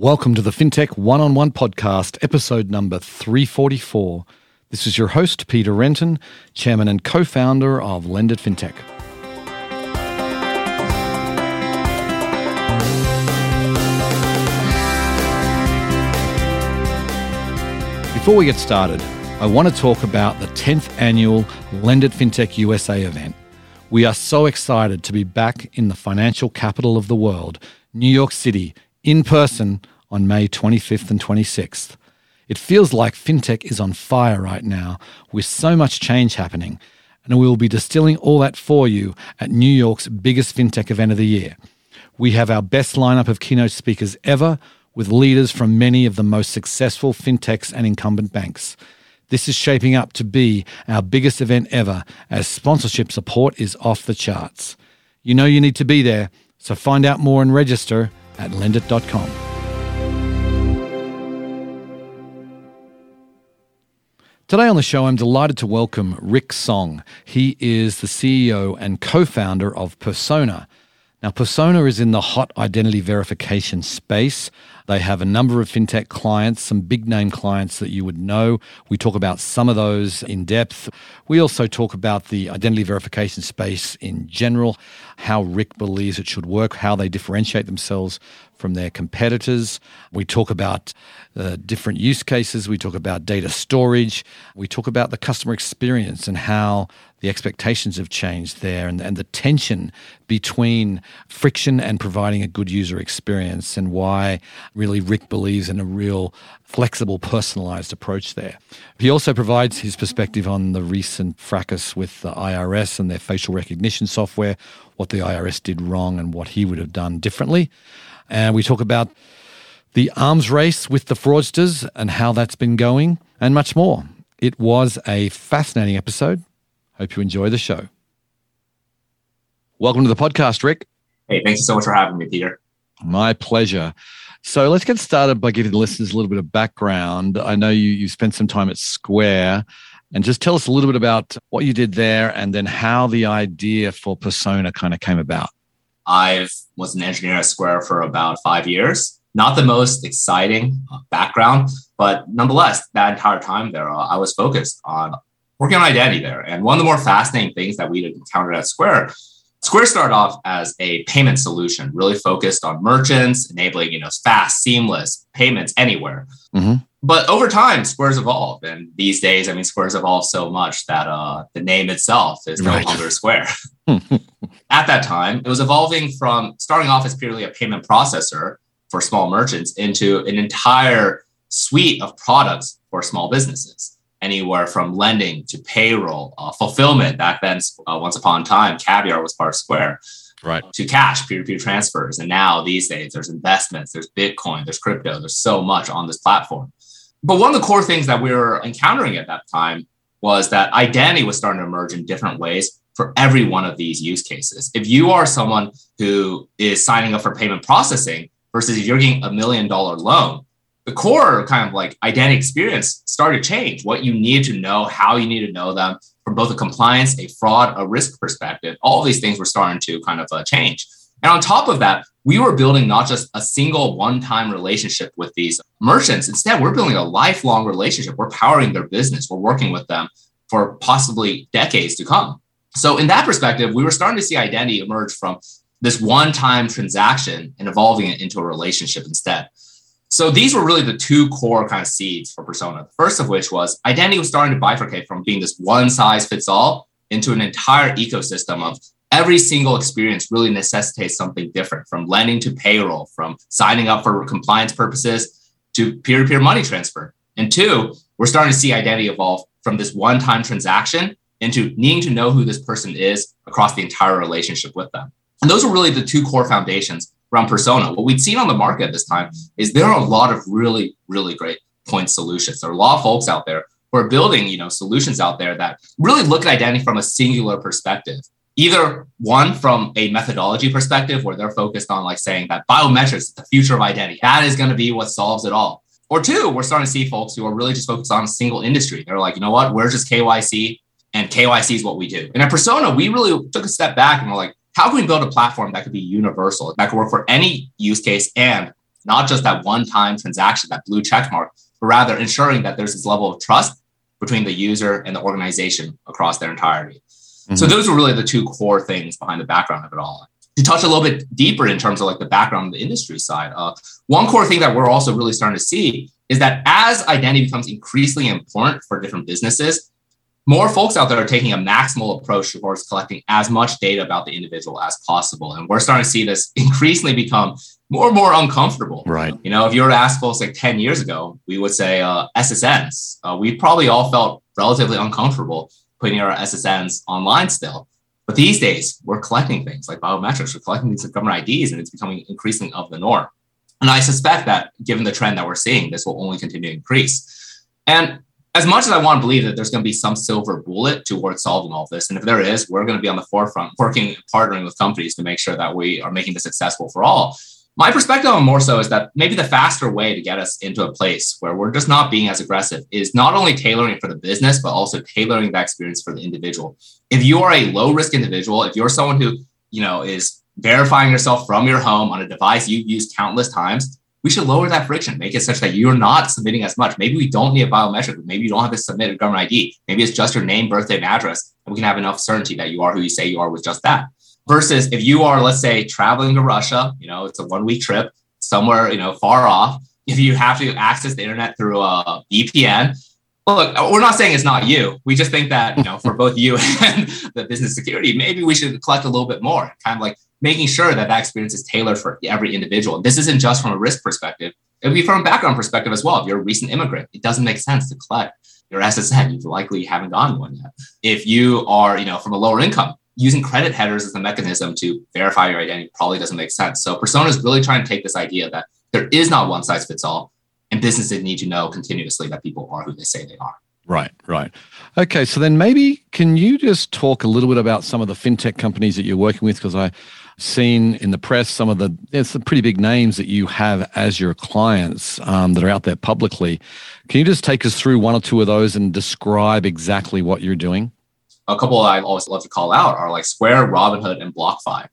Welcome to the FinTech One on One podcast, episode number 344. This is your host, Peter Renton, chairman and co founder of Lendit FinTech. Before we get started, I want to talk about the 10th annual Lendit FinTech USA event. We are so excited to be back in the financial capital of the world, New York City, in person on May 25th and 26th. It feels like fintech is on fire right now with so much change happening, and we will be distilling all that for you at New York's biggest fintech event of the year. We have our best lineup of keynote speakers ever with leaders from many of the most successful fintechs and incumbent banks. This is shaping up to be our biggest event ever as sponsorship support is off the charts. You know you need to be there, so find out more and register at lendit.com. Today on the show, I'm delighted to welcome Rick Song. He is the CEO and co founder of Persona. Now, Persona is in the hot identity verification space. They have a number of fintech clients, some big name clients that you would know. We talk about some of those in depth. We also talk about the identity verification space in general, how Rick believes it should work, how they differentiate themselves from their competitors. We talk about uh, different use cases. We talk about data storage. We talk about the customer experience and how the expectations have changed there and, and the tension between friction and providing a good user experience and why really Rick believes in a real flexible, personalized approach there. He also provides his perspective on the recent fracas with the IRS and their facial recognition software, what the IRS did wrong and what he would have done differently. And we talk about the arms race with the fraudsters and how that's been going, and much more. It was a fascinating episode. Hope you enjoy the show. Welcome to the podcast, Rick. Hey, thanks so much for having me, Peter. My pleasure. So let's get started by giving the listeners a little bit of background. I know you you spent some time at Square, and just tell us a little bit about what you did there, and then how the idea for Persona kind of came about. I was an engineer at Square for about five years. Not the most exciting uh, background, but nonetheless, that entire time there, uh, I was focused on working on identity there. And one of the more fascinating things that we encountered at Square, Square started off as a payment solution, really focused on merchants, enabling you know fast, seamless payments anywhere. Mm-hmm. But over time, Square's evolved, and these days, I mean, Square's evolved so much that uh, the name itself is no right. longer Square. At that time, it was evolving from starting off as purely a payment processor for small merchants into an entire suite of products for small businesses anywhere from lending to payroll, uh, fulfillment. Back then, uh, once upon a time, Caviar was part of Square. Right. To cash, peer to peer transfers. And now these days, there's investments, there's Bitcoin, there's crypto, there's so much on this platform. But one of the core things that we were encountering at that time was that identity was starting to emerge in different ways for every one of these use cases. If you are someone who is signing up for payment processing versus if you're getting a million dollar loan, the core kind of like identity experience started to change. What you need to know, how you need to know them from both a compliance, a fraud, a risk perspective. All these things were starting to kind of uh, change. And on top of that, we were building not just a single one time relationship with these merchants. Instead, we're building a lifelong relationship. We're powering their business. We're working with them for possibly decades to come. So, in that perspective, we were starting to see identity emerge from this one time transaction and evolving it into a relationship instead. So these were really the two core kind of seeds for Persona. The first of which was identity was starting to bifurcate from being this one size fits all into an entire ecosystem of every single experience really necessitates something different from lending to payroll, from signing up for compliance purposes to peer to peer money transfer. And two, we're starting to see identity evolve from this one time transaction into needing to know who this person is across the entire relationship with them. And those are really the two core foundations around persona. What we'd seen on the market at this time is there are a lot of really, really great point solutions. There are a lot of folks out there who are building, you know, solutions out there that really look at identity from a singular perspective. Either one from a methodology perspective, where they're focused on like saying that biometrics the future of identity. That is going to be what solves it all. Or two, we're starting to see folks who are really just focused on a single industry. They're like, you know what, we're just KYC and KYC is what we do. And at Persona, we really took a step back and we're like, how can we build a platform that could be universal, that could work for any use case and not just that one time transaction, that blue check mark, but rather ensuring that there's this level of trust between the user and the organization across their entirety. Mm-hmm. So those are really the two core things behind the background of it all. To touch a little bit deeper in terms of like the background of the industry side, uh, one core thing that we're also really starting to see is that as identity becomes increasingly important for different businesses, more folks out there are taking a maximal approach towards collecting as much data about the individual as possible. And we're starting to see this increasingly become more and more uncomfortable. Right. You know, if you were to ask folks like 10 years ago, we would say uh, SSNs. Uh, we probably all felt relatively uncomfortable putting our SSNs online still. But these days, we're collecting things like biometrics, we're collecting these government IDs, and it's becoming increasingly of the norm. And I suspect that given the trend that we're seeing, this will only continue to increase. And as much as I want to believe that there's going to be some silver bullet towards solving all this, and if there is, we're going to be on the forefront, working, partnering with companies to make sure that we are making this successful for all. My perspective on more so is that maybe the faster way to get us into a place where we're just not being as aggressive is not only tailoring for the business, but also tailoring that experience for the individual. If you are a low risk individual, if you're someone who, you know, is verifying yourself from your home on a device you've used countless times, we should lower that friction, make it such that you're not submitting as much. Maybe we don't need a biometric. Maybe you don't have to submit a government ID. Maybe it's just your name, birthday, and address. And we can have enough certainty that you are who you say you are with just that. Versus if you are, let's say, traveling to Russia, you know, it's a one week trip somewhere, you know, far off. If you have to access the internet through a VPN, look, we're not saying it's not you. We just think that, you know, for both you and the business security, maybe we should collect a little bit more, kind of like making sure that that experience is tailored for every individual. This isn't just from a risk perspective. It would be from a background perspective as well. If you're a recent immigrant, it doesn't make sense to collect your SSN. You likely haven't gotten one yet. If you are, you know, from a lower income, using credit headers as a mechanism to verify your identity probably doesn't make sense. So Persona is really trying to take this idea that there is not one size fits all, and businesses need to know continuously that people are who they say they are. Right, right. Okay, so then maybe can you just talk a little bit about some of the fintech companies that you're working with? Because I've seen in the press some of the it's some pretty big names that you have as your clients um, that are out there publicly. Can you just take us through one or two of those and describe exactly what you're doing? A couple I always love to call out are like Square, Robinhood, and BlockFi.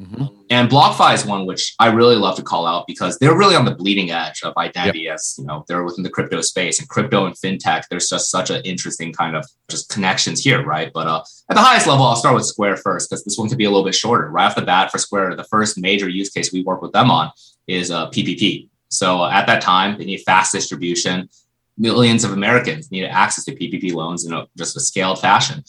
Mm-hmm. And BlockFi is one which I really love to call out because they're really on the bleeding edge of identity yep. as you know they're within the crypto space and crypto and fintech. There's just such an interesting kind of just connections here, right? But uh, at the highest level, I'll start with Square first because this one could be a little bit shorter. Right off the bat for Square, the first major use case we work with them on is uh, PPP. So uh, at that time, they need fast distribution. Millions of Americans needed access to PPP loans in a, just a scaled fashion.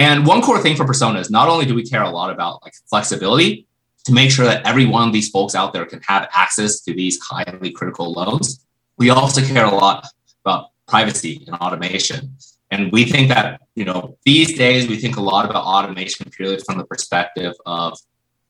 And one core thing for Persona is not only do we care a lot about like flexibility to make sure that every one of these folks out there can have access to these highly critical loans, we also care a lot about privacy and automation. And we think that, you know, these days we think a lot about automation purely from the perspective of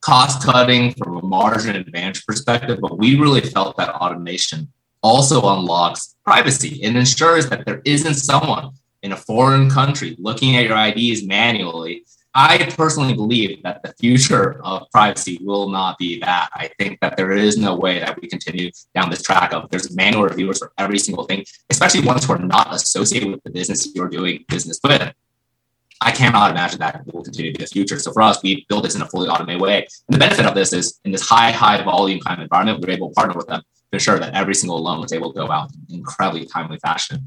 cost cutting from a margin advantage perspective, but we really felt that automation also unlocks privacy and ensures that there isn't someone in a foreign country looking at your IDs manually. I personally believe that the future of privacy will not be that. I think that there is no way that we continue down this track of there's manual reviewers for every single thing, especially ones who are not associated with the business you're doing business with. I cannot imagine that will continue to be the future. So for us, we build this in a fully automated way. And the benefit of this is in this high, high volume kind of environment, we're able to partner with them to ensure that every single loan is able to go out in incredibly timely fashion.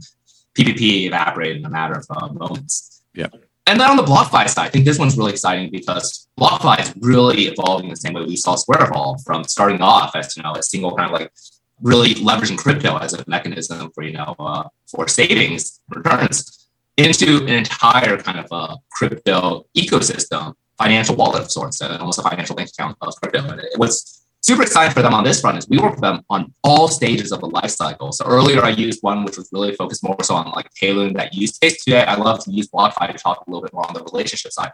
PPP evaporated in a matter of uh, moments. Yeah. And then on the BlockFi side, I think this one's really exciting because BlockFi is really evolving the same way we saw Square evolve from starting off as you know a single kind of like really leveraging crypto as a mechanism for you know uh, for savings returns into an entire kind of a crypto ecosystem, financial wallet of sorts, and almost a financial bank account of crypto. And it was super excited for them on this front is we work with them on all stages of the life cycle. So earlier I used one which was really focused more so on like tailoring that use case. Today I love to use BlockFi to talk a little bit more on the relationship side.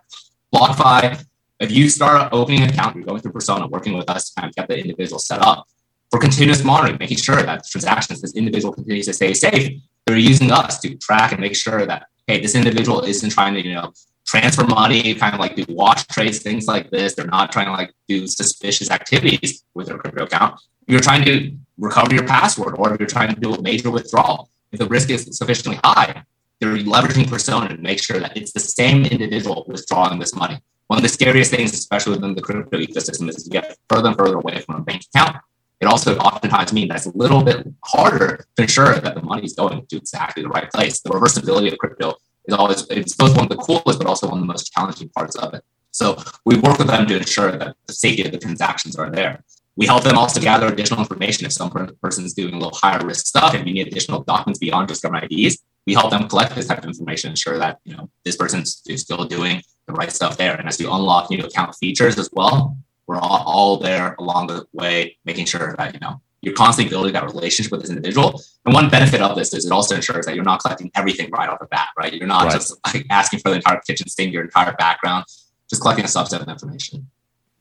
BlockFi, if you start opening an account, you're going through Persona, working with us to kind of get the individual set up for continuous monitoring, making sure that transactions, this individual continues to stay safe. They're using us to track and make sure that, hey, this individual isn't trying to, you know, transfer money, kind of like do wash trades, things like this. They're not trying to like do suspicious activities with their crypto account. You're trying to recover your password, or if you're trying to do a major withdrawal, if the risk is sufficiently high, they're leveraging persona to make sure that it's the same individual withdrawing this money. One of the scariest things, especially within the crypto ecosystem, is to get further and further away from a bank account. it also oftentimes means that's a little bit harder to ensure that the money is going to exactly the right place. The reversibility of crypto is always it's both one of the coolest, but also one of the most challenging parts of it. So we work with them to ensure that the safety of the transactions are there. We help them also gather additional information if some person is doing a little higher risk stuff. and you need additional documents beyond just government IDs, we help them collect this type of information, ensure that you know this person is still doing the right stuff there. And as you unlock new account features as well, we're all, all there along the way, making sure that you know you're constantly building that relationship with this individual. And one benefit of this is it also ensures that you're not collecting everything right off the bat, right? You're not right. just like asking for the entire kitchen sink, your entire background, just collecting a subset of information.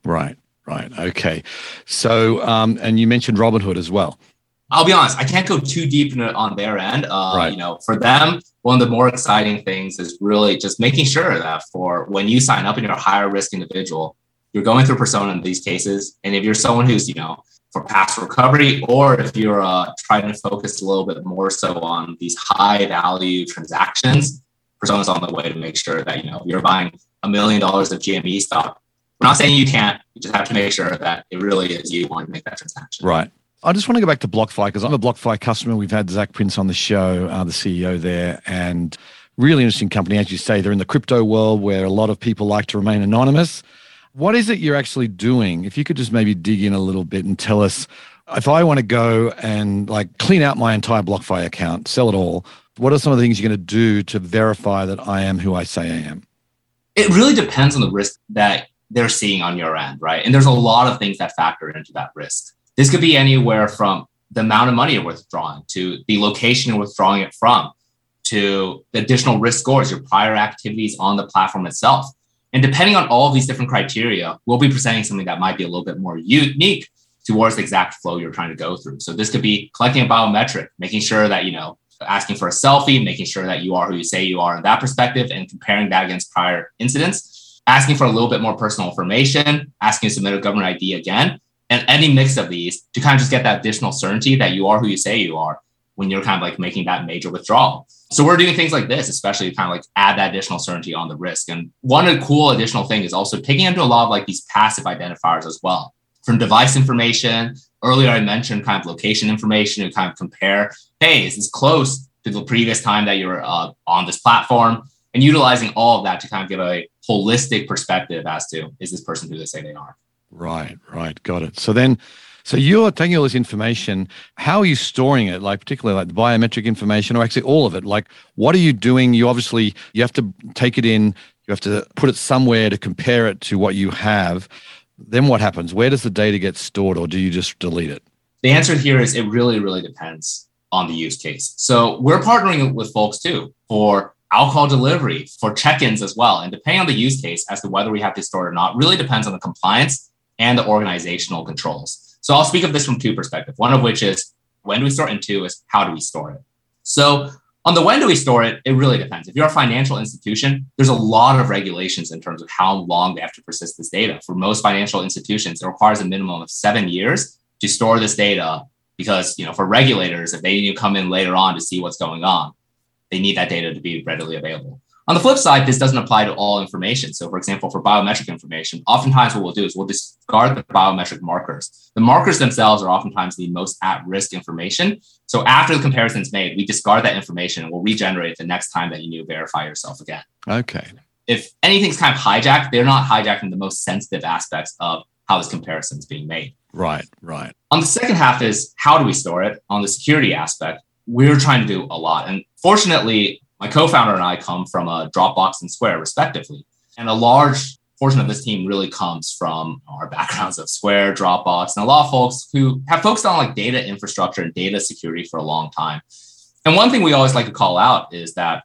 Right, right. Okay. So, um, and you mentioned Robinhood as well. I'll be honest, I can't go too deep in it on their end. Uh, right. You know, for them, one of the more exciting things is really just making sure that for when you sign up and you're a higher risk individual, you're going through persona in these cases. And if you're someone who's, you know, for past recovery, or if you're uh, trying to focus a little bit more so on these high value transactions, persona's on the way to make sure that, you know, you're buying a million dollars of GME stock. We're not saying you can't, you just have to make sure that it really is you want to make that transaction. Right. I just want to go back to BlockFi because I'm a BlockFi customer. We've had Zac Prince on the show, uh, the CEO there, and really interesting company. As you say, they're in the crypto world where a lot of people like to remain anonymous. What is it you're actually doing? If you could just maybe dig in a little bit and tell us if I want to go and like clean out my entire BlockFi account, sell it all, what are some of the things you're going to do to verify that I am who I say I am? It really depends on the risk that they're seeing on your end, right? And there's a lot of things that factor into that risk. This could be anywhere from the amount of money you're withdrawing to the location you're withdrawing it from to the additional risk scores, your prior activities on the platform itself. And depending on all of these different criteria, we'll be presenting something that might be a little bit more unique towards the exact flow you're trying to go through. So this could be collecting a biometric, making sure that, you know, asking for a selfie, making sure that you are who you say you are in that perspective and comparing that against prior incidents, asking for a little bit more personal information, asking to submit a government ID again, and any mix of these to kind of just get that additional certainty that you are who you say you are when you're kind of like making that major withdrawal. So we're doing things like this, especially to kind of like add that additional certainty on the risk. And one cool additional thing is also taking into a lot of like these passive identifiers as well. From device information, earlier I mentioned kind of location information and kind of compare, hey, is this close to the previous time that you're uh, on this platform? And utilizing all of that to kind of give a holistic perspective as to is this person who they say they are. Right, right. Got it. So then, so you're taking all this information. How are you storing it? Like particularly like the biometric information, or actually all of it. Like, what are you doing? You obviously you have to take it in. You have to put it somewhere to compare it to what you have. Then what happens? Where does the data get stored, or do you just delete it? The answer here is it really, really depends on the use case. So we're partnering with folks too for alcohol delivery, for check-ins as well. And depending on the use case as to whether we have to store it or not, really depends on the compliance and the organizational controls. So I'll speak of this from two perspectives. One of which is when do we store it, and two is how do we store it. So on the when do we store it, it really depends. If you're a financial institution, there's a lot of regulations in terms of how long they have to persist this data. For most financial institutions, it requires a minimum of seven years to store this data because you know for regulators, if they need to come in later on to see what's going on, they need that data to be readily available. On the flip side, this doesn't apply to all information. So, for example, for biometric information, oftentimes what we'll do is we'll discard the biometric markers. The markers themselves are oftentimes the most at risk information. So, after the comparison is made, we discard that information and we'll regenerate it the next time that you need to verify yourself again. Okay. If anything's kind of hijacked, they're not hijacking the most sensitive aspects of how this comparison is being made. Right, right. On the second half is how do we store it? On the security aspect, we're trying to do a lot. And fortunately, my co-founder and I come from a Dropbox and Square, respectively, and a large portion of this team really comes from our backgrounds of Square, Dropbox, and a lot of folks who have focused on like data infrastructure and data security for a long time. And one thing we always like to call out is that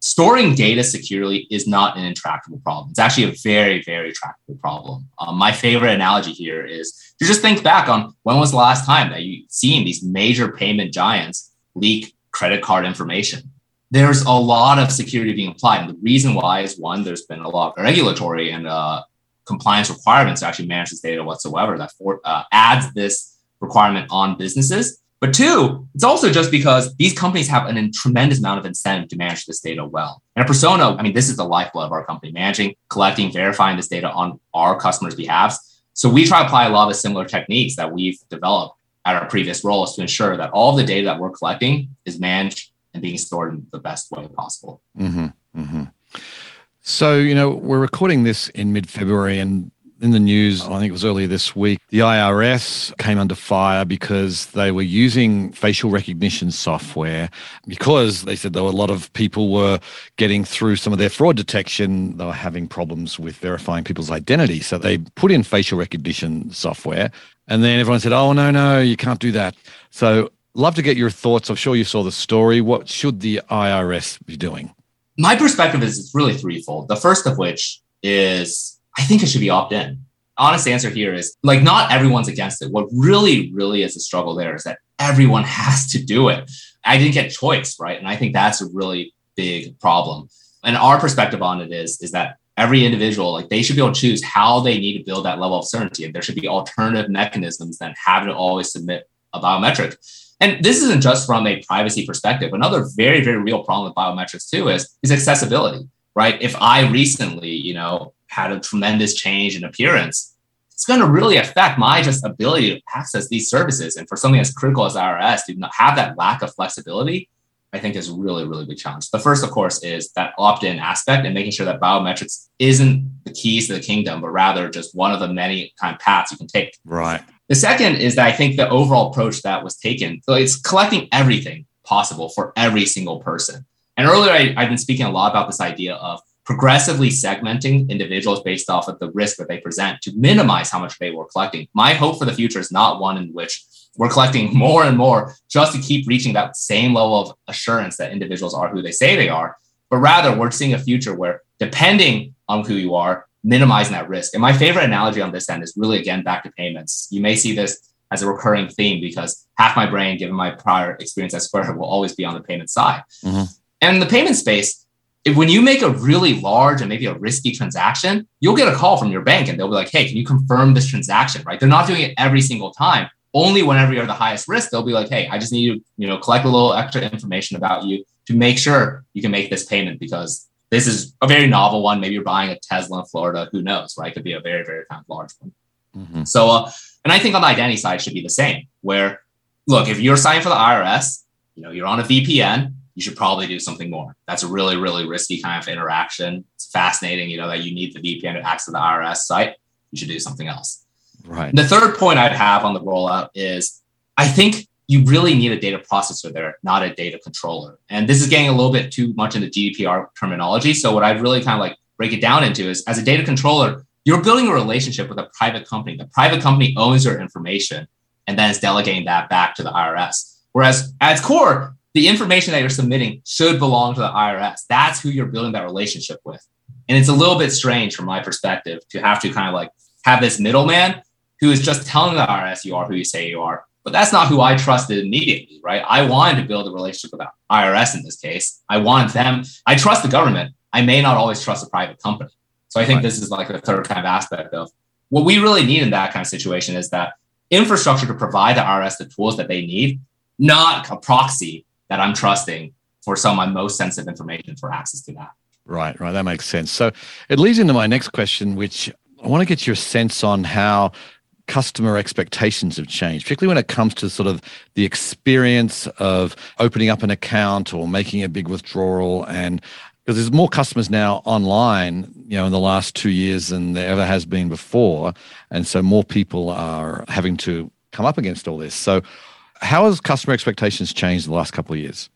storing data securely is not an intractable problem. It's actually a very, very tractable problem. Um, my favorite analogy here is to just think back on when was the last time that you seen these major payment giants leak credit card information? There's a lot of security being applied. And the reason why is one, there's been a lot of regulatory and uh, compliance requirements to actually manage this data whatsoever that for, uh, adds this requirement on businesses. But two, it's also just because these companies have an, a tremendous amount of incentive to manage this data well. And a persona, I mean, this is the lifeblood of our company, managing, collecting, verifying this data on our customers' behalves. So we try to apply a lot of similar techniques that we've developed at our previous roles to ensure that all the data that we're collecting is managed and being stored in the best way possible. Mm-hmm, mm-hmm. So, you know, we're recording this in mid February, and in the news, I think it was earlier this week, the IRS came under fire because they were using facial recognition software because they said there were a lot of people were getting through some of their fraud detection. They were having problems with verifying people's identity. So they put in facial recognition software and then everyone said, oh, no, no, you can't do that. So love to get your thoughts. I'm sure you saw the story. What should the IRS be doing? My perspective is it's really threefold. The first of which is I think it should be opt in. Honest answer here is like not everyone's against it. What really, really is a struggle there is that everyone has to do it. I didn't get choice, right? And I think that's a really big problem. And our perspective on it is, is that every individual, like they should be able to choose how they need to build that level of certainty. And there should be alternative mechanisms than having to always submit a biometric. And this isn't just from a privacy perspective. Another very, very real problem with biometrics too is, is accessibility, right? If I recently, you know, had a tremendous change in appearance, it's going to really affect my just ability to access these services. And for something as critical as IRS, to not have that lack of flexibility, I think is really, really big challenge. The first, of course, is that opt-in aspect and making sure that biometrics isn't the keys to the kingdom, but rather just one of the many kind of paths you can take. Right. The second is that I think the overall approach that was taken, so it's collecting everything possible for every single person. And earlier, I, I've been speaking a lot about this idea of progressively segmenting individuals based off of the risk that they present to minimize how much data we're collecting. My hope for the future is not one in which we're collecting more and more just to keep reaching that same level of assurance that individuals are who they say they are, but rather we're seeing a future where depending on who you are, minimizing that risk. And my favorite analogy on this end is really again back to payments. You may see this as a recurring theme because half my brain, given my prior experience at Square, will always be on the payment side. Mm-hmm. And in the payment space, if, when you make a really large and maybe a risky transaction, you'll get a call from your bank and they'll be like, hey, can you confirm this transaction? Right? They're not doing it every single time. Only whenever you're the highest risk, they'll be like, hey, I just need to, you know, collect a little extra information about you to make sure you can make this payment because this is a very novel one. Maybe you're buying a Tesla in Florida. Who knows, right? It could be a very, very kind of large one. Mm-hmm. So, uh, and I think on the identity side should be the same. Where, look, if you're signing for the IRS, you know, you're on a VPN, you should probably do something more. That's a really, really risky kind of interaction. It's fascinating, you know, that you need the VPN to access the IRS site. You should do something else. Right. And the third point I'd have on the rollout is I think you really need a data processor there, not a data controller. And this is getting a little bit too much into GDPR terminology. So what I'd really kind of like break it down into is as a data controller, you're building a relationship with a private company. The private company owns your information and then is delegating that back to the IRS. Whereas at its core, the information that you're submitting should belong to the IRS. That's who you're building that relationship with. And it's a little bit strange from my perspective to have to kind of like have this middleman who is just telling the IRS you are who you say you are. But that's not who I trusted immediately, right? I wanted to build a relationship with the IRS in this case. I want them, I trust the government. I may not always trust a private company. So I think right. this is like the third kind of aspect of what we really need in that kind of situation is that infrastructure to provide the IRS the tools that they need, not a proxy that I'm trusting for some of my most sensitive information for access to that. Right, right. That makes sense. So it leads into my next question, which I want to get your sense on how customer expectations have changed, particularly when it comes to sort of the experience of opening up an account or making a big withdrawal. And because there's more customers now online, you know, in the last two years than there ever has been before. And so more people are having to come up against all this. So how has customer expectations changed in the last couple of years?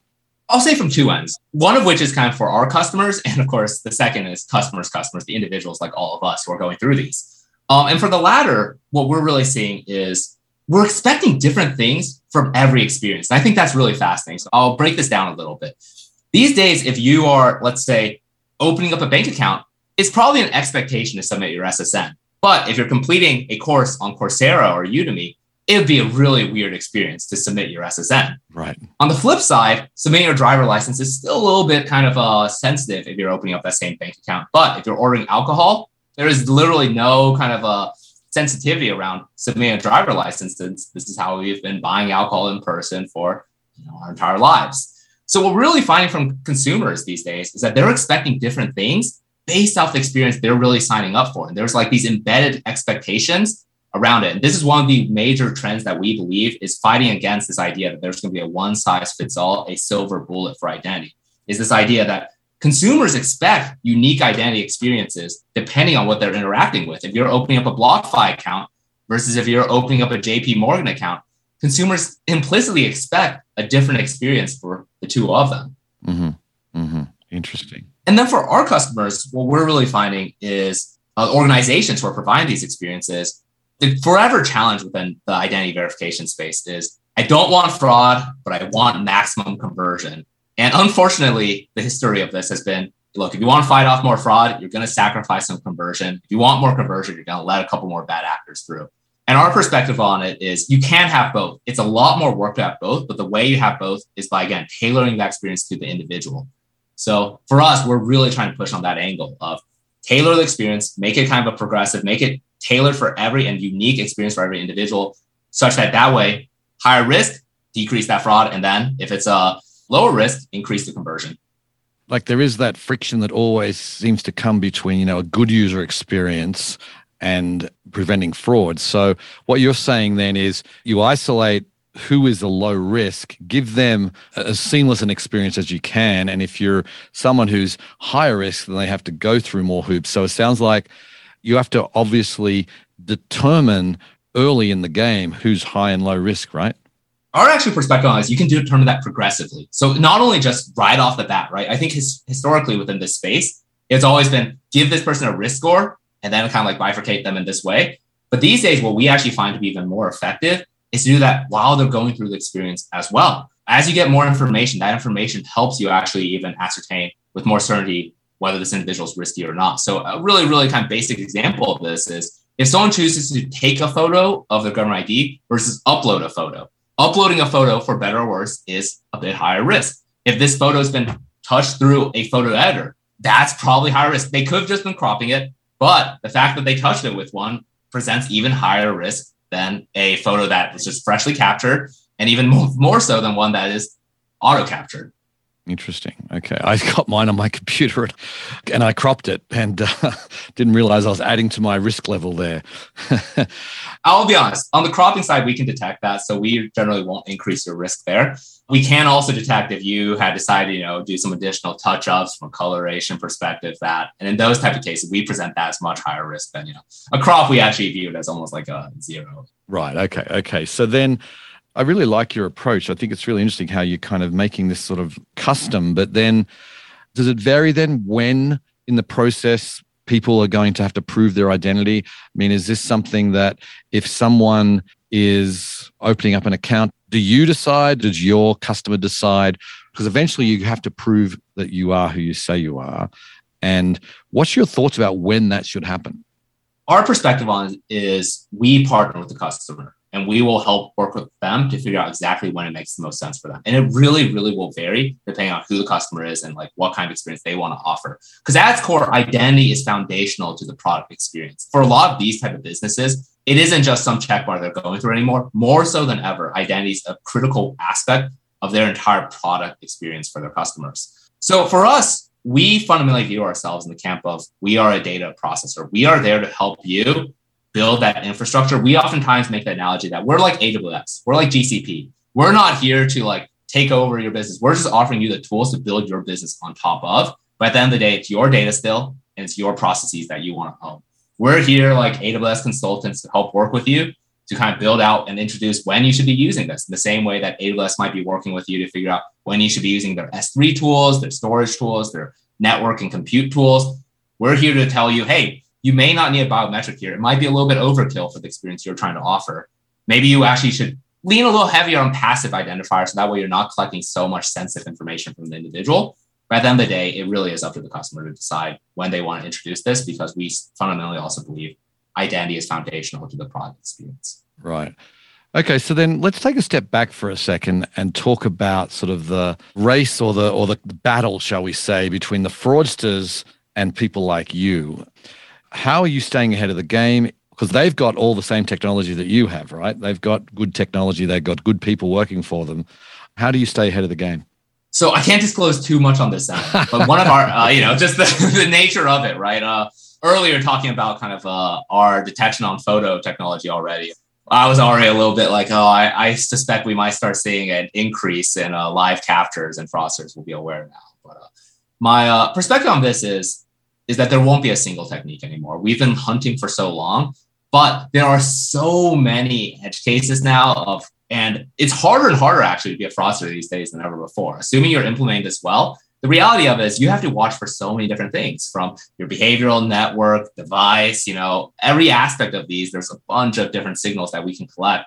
I'll say from two ends. One of which is kind of for our customers, and of course, the second is customers' customers, the individuals like all of us who are going through these. Um, and for the latter, what we're really seeing is we're expecting different things from every experience. And I think that's really fascinating. So I'll break this down a little bit. These days, if you are, let's say, opening up a bank account, it's probably an expectation to submit your SSN. But if you're completing a course on Coursera or Udemy, it would be a really weird experience to submit your SSN. Right. On the flip side, submitting your driver license is still a little bit kind of uh, sensitive if you're opening up that same bank account. But if you're ordering alcohol, there is literally no kind of a sensitivity around submitting a driver license. Since this is how we've been buying alcohol in person for you know, our entire lives. So what we're really finding from consumers these days is that they're expecting different things based off the experience they're really signing up for. And there's like these embedded expectations around it. And this is one of the major trends that we believe is fighting against this idea that there's going to be a one size fits all, a silver bullet for identity. Is this idea that consumers expect unique identity experiences depending on what they're interacting with. If you're opening up a BlockFi account versus if you're opening up a JP Morgan account, consumers implicitly expect a different experience for the two of them. Mm-hmm. Mm-hmm. Interesting. And then for our customers, what we're really finding is uh, organizations who are providing these experiences, the forever challenge within the identity verification space is I don't want fraud, but I want maximum conversion. And unfortunately, the history of this has been look, if you want to fight off more fraud, you're going to sacrifice some conversion. If you want more conversion, you're going to let a couple more bad actors through. And our perspective on it is you can have both. It's a lot more work to have both, but the way you have both is by, again, tailoring that experience to the individual. So for us, we're really trying to push on that angle of tailor the experience, make it kind of a progressive, make it tailored for every and unique experience for every individual, such that that way, higher risk, decrease that fraud. And then if it's a lower risk, increase the conversion. Like there is that friction that always seems to come between, you know, a good user experience and preventing fraud. So what you're saying then is you isolate who is a low risk, give them as seamless an experience as you can. And if you're someone who's higher risk, then they have to go through more hoops. So it sounds like you have to obviously determine early in the game who's high and low risk, right? Our actual perspective on this, you can determine that progressively. So not only just right off the bat, right? I think his, historically within this space, it's always been give this person a risk score and then kind of like bifurcate them in this way. But these days, what we actually find to be even more effective is to do that while they're going through the experience as well. As you get more information, that information helps you actually even ascertain with more certainty whether this individual is risky or not. So a really, really kind of basic example of this is if someone chooses to take a photo of their government ID versus upload a photo, uploading a photo for better or worse is a bit higher risk. If this photo has been touched through a photo editor, that's probably higher risk. They could have just been cropping it, but the fact that they touched it with one presents even higher risk than a photo that was just freshly captured, and even more, more so than one that is auto captured. Interesting. Okay. I got mine on my computer and I cropped it and uh, didn't realize I was adding to my risk level there. I'll be honest, on the cropping side, we can detect that. So we generally won't increase your risk there. We can also detect if you had decided, you know, do some additional touch ups from a coloration perspective that, and in those type of cases, we present that as much higher risk than, you know, a crop we actually view it as almost like a zero. Right. Okay. Okay. So then, I really like your approach. I think it's really interesting how you're kind of making this sort of custom, but then does it vary then when in the process people are going to have to prove their identity? I mean, is this something that if someone is opening up an account, do you decide? Does your customer decide? Because eventually you have to prove that you are who you say you are. And what's your thoughts about when that should happen? Our perspective on is we partner with the customer and we will help work with them to figure out exactly when it makes the most sense for them. And it really, really will vary depending on who the customer is and like what kind of experience they want to offer. Because at its core, identity is foundational to the product experience. For a lot of these type of businesses, it isn't just some check bar they're going through anymore. More so than ever, identity is a critical aspect of their entire product experience for their customers. So for us, we fundamentally view ourselves in the camp of we are a data processor. We are there to help you build that infrastructure, we oftentimes make the analogy that we're like AWS, we're like GCP. We're not here to like take over your business. We're just offering you the tools to build your business on top of. But at the end of the day, it's your data still, and it's your processes that you want to own. We're here like AWS consultants to help work with you to kind of build out and introduce when you should be using this in the same way that AWS might be working with you to figure out when you should be using their S3 tools, their storage tools, their network and compute tools. We're here to tell you, hey, you may not need a biometric here. It might be a little bit overkill for the experience you're trying to offer. Maybe you actually should lean a little heavier on passive identifiers. So that way you're not collecting so much sensitive information from the individual. But at the end of the day, it really is up to the customer to decide when they want to introduce this because we fundamentally also believe identity is foundational to the product experience. Right. Okay, so then let's take a step back for a second and talk about sort of the race or the or the battle, shall we say, between the fraudsters and people like you how are you staying ahead of the game? Because they've got all the same technology that you have, right? They've got good technology, they've got good people working for them. How do you stay ahead of the game? So I can't disclose too much on this end, but one of our, uh, you know, just the, the nature of it, right? Uh, earlier talking about kind of uh, our detection on photo technology already. I was already a little bit like, oh, I, I suspect we might start seeing an increase in uh, live captures and fraudsters will be aware now. But uh, my uh, perspective on this is is that there won't be a single technique anymore. We've been hunting for so long, but there are so many edge cases now of, and it's harder and harder actually to be a fraudster these days than ever before. Assuming you're implementing this well, the reality of it is you have to watch for so many different things from your behavioral network, device, you know, every aspect of these. There's a bunch of different signals that we can collect.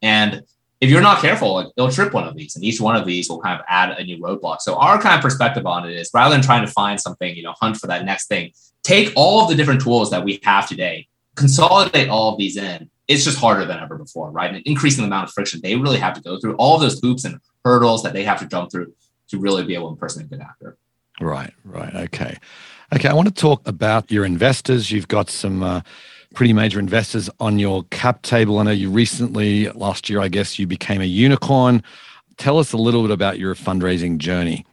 And if you're not careful, it'll trip one of these, and each one of these will kind of add a new roadblock. So our kind of perspective on it is rather than trying to find something, you know, hunt for that next thing, take all of the different tools that we have today, consolidate all of these in. It's just harder than ever before, right? And increasing the amount of friction they really have to go through, all of those hoops and hurdles that they have to jump through to really be able to impersonate the actor. Right, right. Okay. Okay. I want to talk about your investors. You've got some uh, pretty major investors on your cap table. I know you recently, last year, I guess, you became a unicorn. Tell us a little bit about your fundraising journey.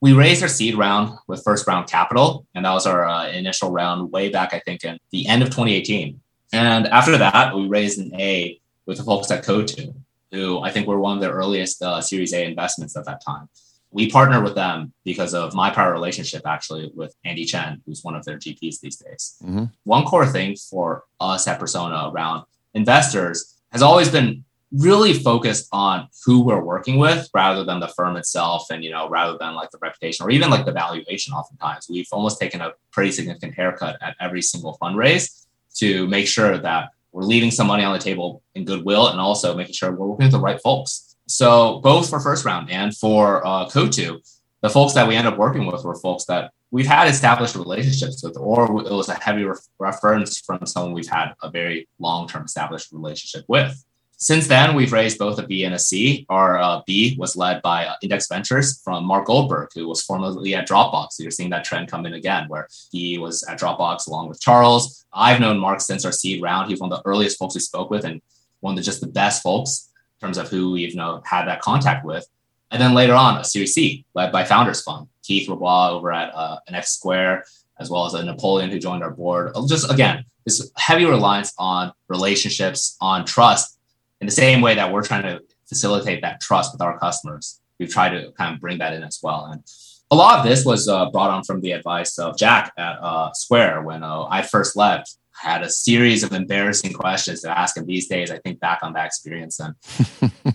We raised our seed round with first round capital, and that was our uh, initial round way back, I think, in the end of 2018. And after that, we raised an A with the folks at Coatue, who I think were one of the earliest uh, Series A investments at that time we partner with them because of my prior relationship actually with Andy Chen, who's one of their GPs these days. Mm-hmm. One core thing for us at Persona around investors has always been really focused on who we're working with rather than the firm itself and you know rather than like the reputation or even like the valuation oftentimes we've almost taken a pretty significant haircut at every single fundraise to make sure that we're leaving some money on the table in goodwill and also making sure we're working with the right folks so both for first round and for uh, Coatue, the folks that we end up working with were folks that we've had established relationships with, or it was a heavy re- reference from someone we've had a very long-term established relationship with. Since then, we've raised both a B and a C. Our uh, B was led by uh, Index Ventures from Mark Goldberg, who was formerly at Dropbox. So you're seeing that trend come in again, where he was at Dropbox along with Charles. I've known Mark since our seed round. He's one of the earliest folks we spoke with and one of the, just the best folks terms of who we've you know had that contact with. And then later on, a Series C led by Founders Fund, Keith Rabois over at uh, an X Square, as well as a Napoleon who joined our board. Just again, this heavy reliance on relationships, on trust, in the same way that we're trying to facilitate that trust with our customers. We've tried to kind of bring that in as well. And a lot of this was uh, brought on from the advice of Jack at uh, Square when uh, I first left had a series of embarrassing questions to ask him these days. I think back on that experience and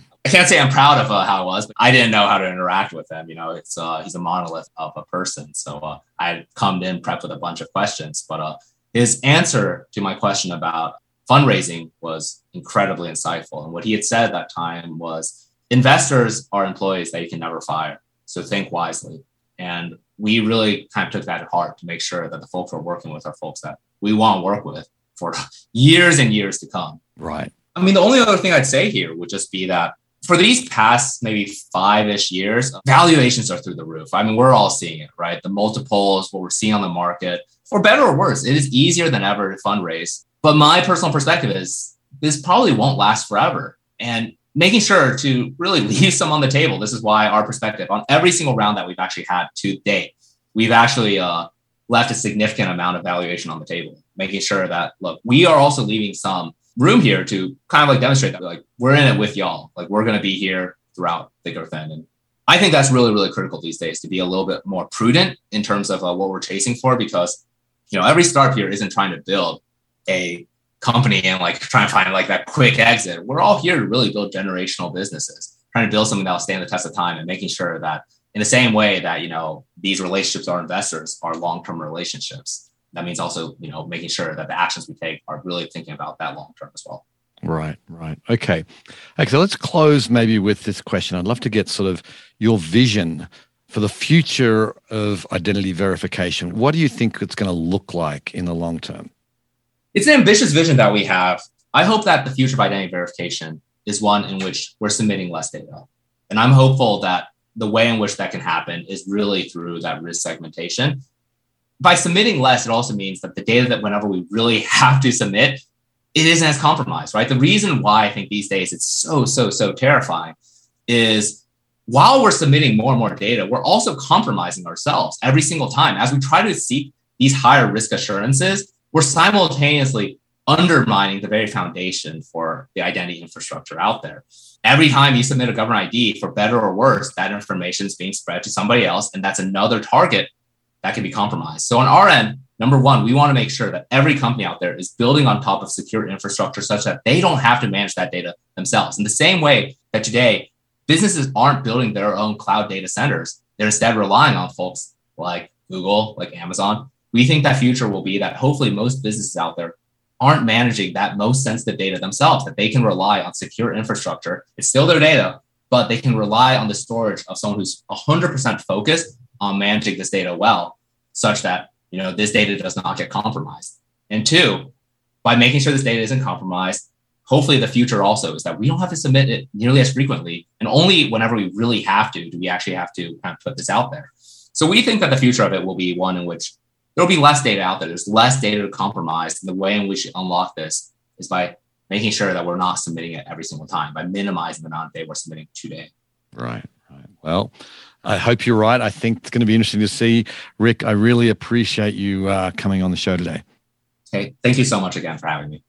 I can't say I'm proud of uh, how it was, but I didn't know how to interact with him. You know, it's uh, he's a monolith of a person. So uh, I had come in prepped with a bunch of questions, but uh, his answer to my question about fundraising was incredibly insightful. And what he had said at that time was investors are employees that you can never fire. So think wisely. And we really kind of took that to heart to make sure that the folks we're working with are folks that we want to work with for years and years to come. Right. I mean, the only other thing I'd say here would just be that for these past maybe five ish years, valuations are through the roof. I mean, we're all seeing it, right? The multiples, what we're seeing on the market, for better or worse, it is easier than ever to fundraise. But my personal perspective is this probably won't last forever. And making sure to really leave some on the table. This is why our perspective on every single round that we've actually had to date, we've actually uh, left a significant amount of valuation on the table, making sure that look, we are also leaving some room here to kind of like demonstrate that like we're in it with y'all. Like we're to be here throughout thick or thin. And I think that's really, really critical these days to be a little bit more prudent in terms of uh, what we're chasing for, because you know every startup here isn't trying to build a company and like trying to find like that quick exit. We're all here to really build generational businesses, trying to build something that'll stand the test of time and making sure that in the same way that you know these relationships our investors are long-term relationships. That means also you know making sure that the actions we take are really thinking about that long term as well. Right right. Okay. Okay so let's close maybe with this question. I'd love to get sort of your vision for the future of identity verification. What do you think it's going to look like in the long term? It's an ambitious vision that we have. I hope that the future of identity verification is one in which we're submitting less data. And i'm hopeful that the way in which that can happen is really through that risk segmentation. By submitting less, it also means that the data that whenever we really have to submit, it isn't as compromised, right? The reason why I think these days it's so, so, so terrifying is while we're submitting more and more data, we're also compromising ourselves every single time as we try to seek these higher risk assurances, we're simultaneously undermining the very foundation for the identity infrastructure out there. Every time you submit a government ID, for better or worse, that information is being spread to somebody else, and that's another target that can be compromised. So on our end, number one, we want to make sure that every company out there is building on top of secure infrastructure such that they don't have to manage that data themselves. In the same way that today, businesses aren't building their own cloud data centers, they're instead relying on folks like Google, like Amazon. We think that future will be that hopefully most businesses out there aren't managing that most sensitive data themselves, that they can rely on secure infrastructure. It's still their data, but they can rely on the storage of someone who's 100% focused on managing this data well, such that you know this data does not get compromised. And two, by making sure this data isn't compromised, hopefully the future also is that we don't have to submit it nearly as frequently, and only whenever we really have to do we actually have to kind of put this out there. So we think that the future of it will be one in which there'll be less data out there. There's less data to compromise. And the way in which we unlock this is by making sure that we're not submitting it every single time, by minimizing the amount of data we're submitting today. Right. Right. Well, I hope you're right. I think it's going to be interesting to see. Rick, I really appreciate you uh, coming on the show today. Okay. Thank you so much again for having me.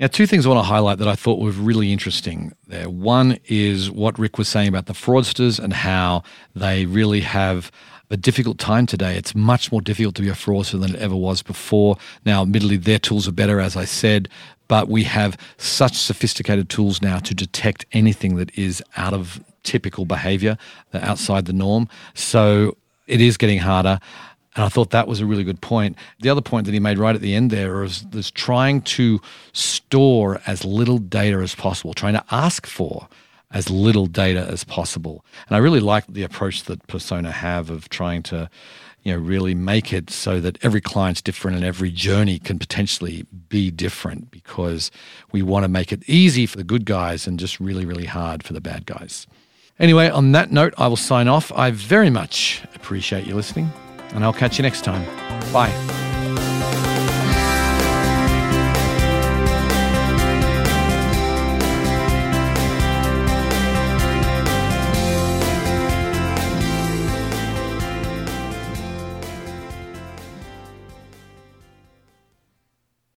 Now, two things I want to highlight that I thought were really interesting there. One is what Rick was saying about the fraudsters and how they really have a difficult time today. It's much more difficult to be a fraudster than it ever was before. Now, admittedly, their tools are better, as I said, but we have such sophisticated tools now to detect anything that is out of typical behavior, uh, outside the norm. So it is getting harder. And I thought that was a really good point. The other point that he made right at the end there is, is trying to store as little data as possible, trying to ask for as little data as possible. And I really like the approach that Persona have of trying to, you know, really make it so that every client's different and every journey can potentially be different because we want to make it easy for the good guys and just really, really hard for the bad guys. Anyway, on that note, I will sign off. I very much appreciate you listening, and I'll catch you next time. Bye.